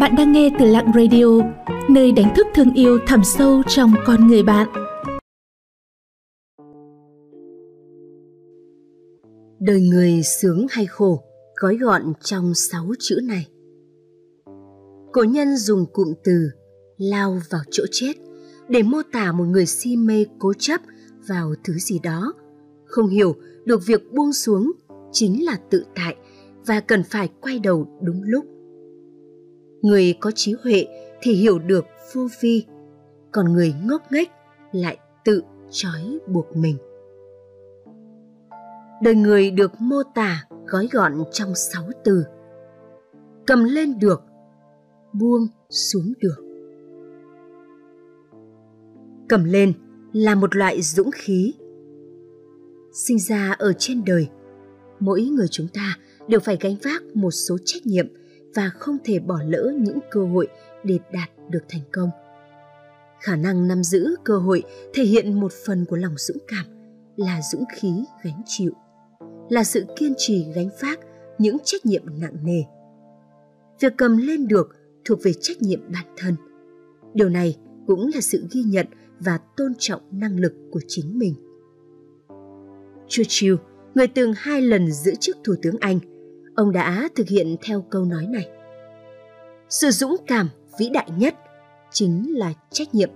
Bạn đang nghe từ Lặng Radio, nơi đánh thức thương yêu thẳm sâu trong con người bạn. Đời người sướng hay khổ, gói gọn trong sáu chữ này. Cổ nhân dùng cụm từ lao vào chỗ chết để mô tả một người si mê cố chấp vào thứ gì đó, không hiểu được việc buông xuống chính là tự tại và cần phải quay đầu đúng lúc người có trí huệ thì hiểu được vô vi, còn người ngốc nghếch lại tự trói buộc mình. Đời người được mô tả gói gọn trong sáu từ. Cầm lên được, buông xuống được. Cầm lên là một loại dũng khí. Sinh ra ở trên đời, mỗi người chúng ta đều phải gánh vác một số trách nhiệm và không thể bỏ lỡ những cơ hội để đạt được thành công. Khả năng nắm giữ cơ hội thể hiện một phần của lòng dũng cảm là dũng khí gánh chịu là sự kiên trì gánh vác những trách nhiệm nặng nề. Việc cầm lên được thuộc về trách nhiệm bản thân. Điều này cũng là sự ghi nhận và tôn trọng năng lực của chính mình. Churchill, người từng hai lần giữ chức Thủ tướng Anh, ông đã thực hiện theo câu nói này. Sự dũng cảm vĩ đại nhất chính là trách nhiệm.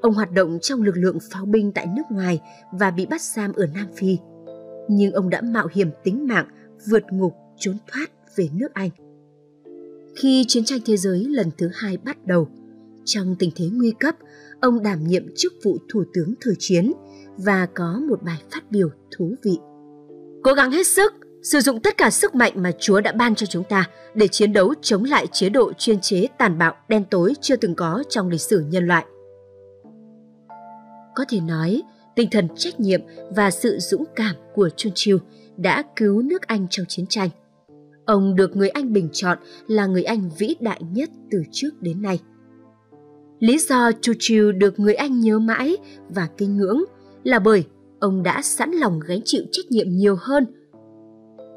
Ông hoạt động trong lực lượng pháo binh tại nước ngoài và bị bắt giam ở Nam Phi. Nhưng ông đã mạo hiểm tính mạng vượt ngục trốn thoát về nước Anh. Khi chiến tranh thế giới lần thứ hai bắt đầu, trong tình thế nguy cấp, ông đảm nhiệm chức vụ thủ tướng thời chiến và có một bài phát biểu thú vị. Cố gắng hết sức, sử dụng tất cả sức mạnh mà Chúa đã ban cho chúng ta để chiến đấu chống lại chế độ chuyên chế tàn bạo đen tối chưa từng có trong lịch sử nhân loại. Có thể nói, tinh thần trách nhiệm và sự dũng cảm của Churchill đã cứu nước Anh trong chiến tranh. Ông được người Anh bình chọn là người Anh vĩ đại nhất từ trước đến nay. Lý do Churchill được người Anh nhớ mãi và kinh ngưỡng là bởi ông đã sẵn lòng gánh chịu trách nhiệm nhiều hơn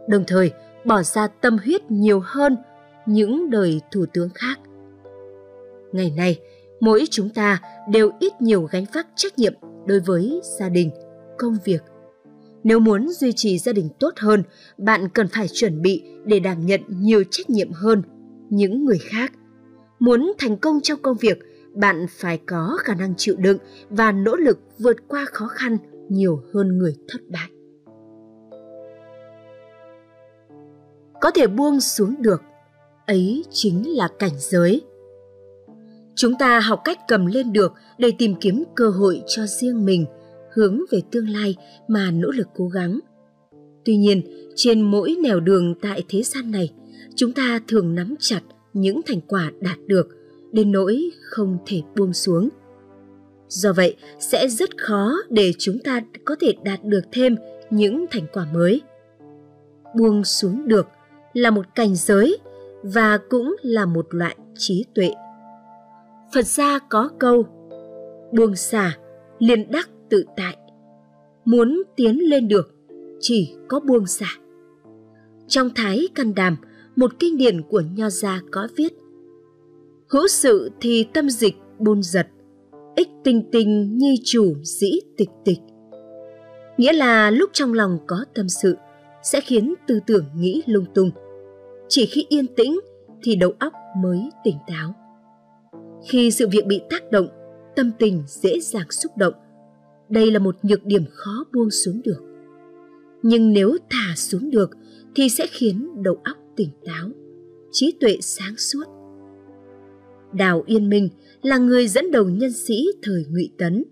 đồng thời bỏ ra tâm huyết nhiều hơn những đời thủ tướng khác. Ngày nay, mỗi chúng ta đều ít nhiều gánh vác trách nhiệm đối với gia đình, công việc. Nếu muốn duy trì gia đình tốt hơn, bạn cần phải chuẩn bị để đảm nhận nhiều trách nhiệm hơn những người khác. Muốn thành công trong công việc, bạn phải có khả năng chịu đựng và nỗ lực vượt qua khó khăn nhiều hơn người thất bại. Có thể buông xuống được. Ấy chính là cảnh giới. Chúng ta học cách cầm lên được để tìm kiếm cơ hội cho riêng mình, hướng về tương lai mà nỗ lực cố gắng. Tuy nhiên, trên mỗi nẻo đường tại thế gian này, chúng ta thường nắm chặt những thành quả đạt được đến nỗi không thể buông xuống. Do vậy, sẽ rất khó để chúng ta có thể đạt được thêm những thành quả mới. Buông xuống được là một cảnh giới và cũng là một loại trí tuệ. Phật gia có câu buông xả liền đắc tự tại. Muốn tiến lên được chỉ có buông xả. Trong Thái Căn Đàm, một kinh điển của Nho gia có viết Hữu sự thì tâm dịch buôn giật, ích tinh tinh nhi chủ dĩ tịch tịch. Nghĩa là lúc trong lòng có tâm sự, sẽ khiến tư tưởng nghĩ lung tung. Chỉ khi yên tĩnh thì đầu óc mới tỉnh táo. Khi sự việc bị tác động, tâm tình dễ dàng xúc động. Đây là một nhược điểm khó buông xuống được. Nhưng nếu thả xuống được thì sẽ khiến đầu óc tỉnh táo, trí tuệ sáng suốt. Đào Yên Minh là người dẫn đầu nhân sĩ thời Ngụy Tấn,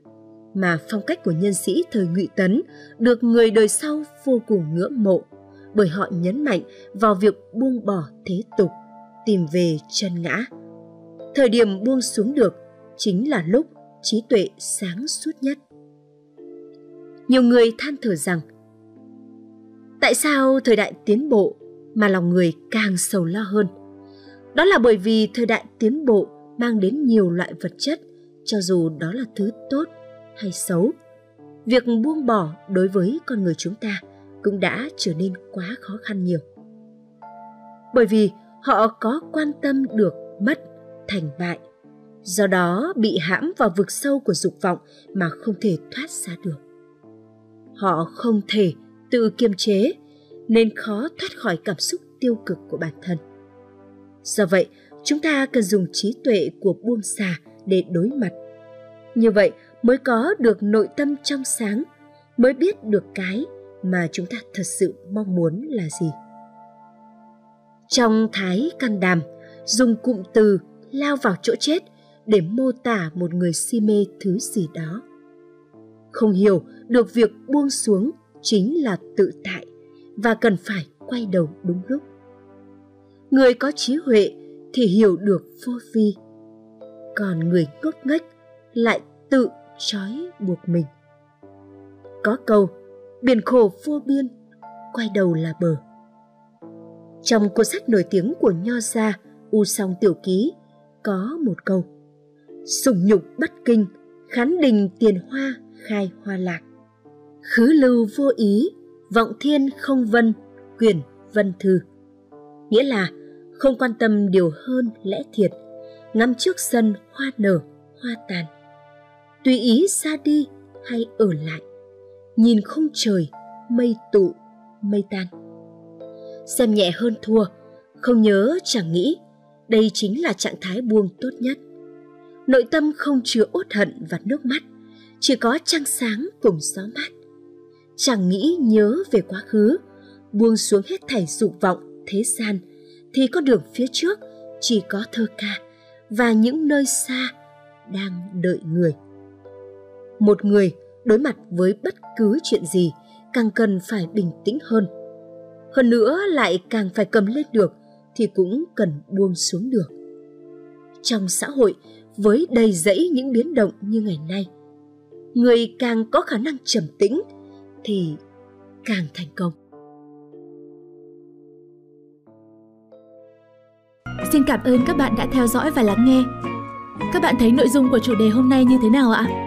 mà phong cách của nhân sĩ thời Ngụy Tấn được người đời sau vô cùng ngưỡng mộ bởi họ nhấn mạnh vào việc buông bỏ thế tục, tìm về chân ngã. Thời điểm buông xuống được chính là lúc trí tuệ sáng suốt nhất. Nhiều người than thở rằng tại sao thời đại tiến bộ mà lòng người càng sầu lo hơn? Đó là bởi vì thời đại tiến bộ mang đến nhiều loại vật chất, cho dù đó là thứ tốt hay xấu. Việc buông bỏ đối với con người chúng ta cũng đã trở nên quá khó khăn nhiều. Bởi vì họ có quan tâm được mất thành bại, do đó bị hãm vào vực sâu của dục vọng mà không thể thoát ra được họ không thể tự kiềm chế nên khó thoát khỏi cảm xúc tiêu cực của bản thân do vậy, chúng ta cần dùng trí tuệ của buông xả để đối mặt như vậy mới có được nội tâm trong sáng, mới biết được cái mà chúng ta thật sự mong muốn là gì. Trong thái căn đàm, dùng cụm từ lao vào chỗ chết để mô tả một người si mê thứ gì đó. Không hiểu được việc buông xuống chính là tự tại và cần phải quay đầu đúng lúc. Người có trí huệ thì hiểu được vô vi, còn người ngốc nghếch lại tự trói buộc mình. Có câu, biển khổ vô biên, quay đầu là bờ. Trong cuốn sách nổi tiếng của nho gia, u song tiểu ký, có một câu, sùng nhục bất kinh, khán đình tiền hoa khai hoa lạc. Khứ lưu vô ý, vọng thiên không vân, quyền vân thư. Nghĩa là không quan tâm điều hơn lẽ thiệt, ngắm trước sân hoa nở, hoa tàn tùy ý xa đi hay ở lại. Nhìn không trời, mây tụ, mây tan. Xem nhẹ hơn thua, không nhớ chẳng nghĩ đây chính là trạng thái buông tốt nhất. Nội tâm không chứa uất hận và nước mắt, chỉ có trăng sáng cùng gió mát. Chẳng nghĩ nhớ về quá khứ, buông xuống hết thảy dục vọng thế gian, thì con đường phía trước chỉ có thơ ca và những nơi xa đang đợi người một người đối mặt với bất cứ chuyện gì càng cần phải bình tĩnh hơn. Hơn nữa lại càng phải cầm lên được thì cũng cần buông xuống được. Trong xã hội, với đầy dẫy những biến động như ngày nay, người càng có khả năng trầm tĩnh thì càng thành công. Xin cảm ơn các bạn đã theo dõi và lắng nghe. Các bạn thấy nội dung của chủ đề hôm nay như thế nào ạ?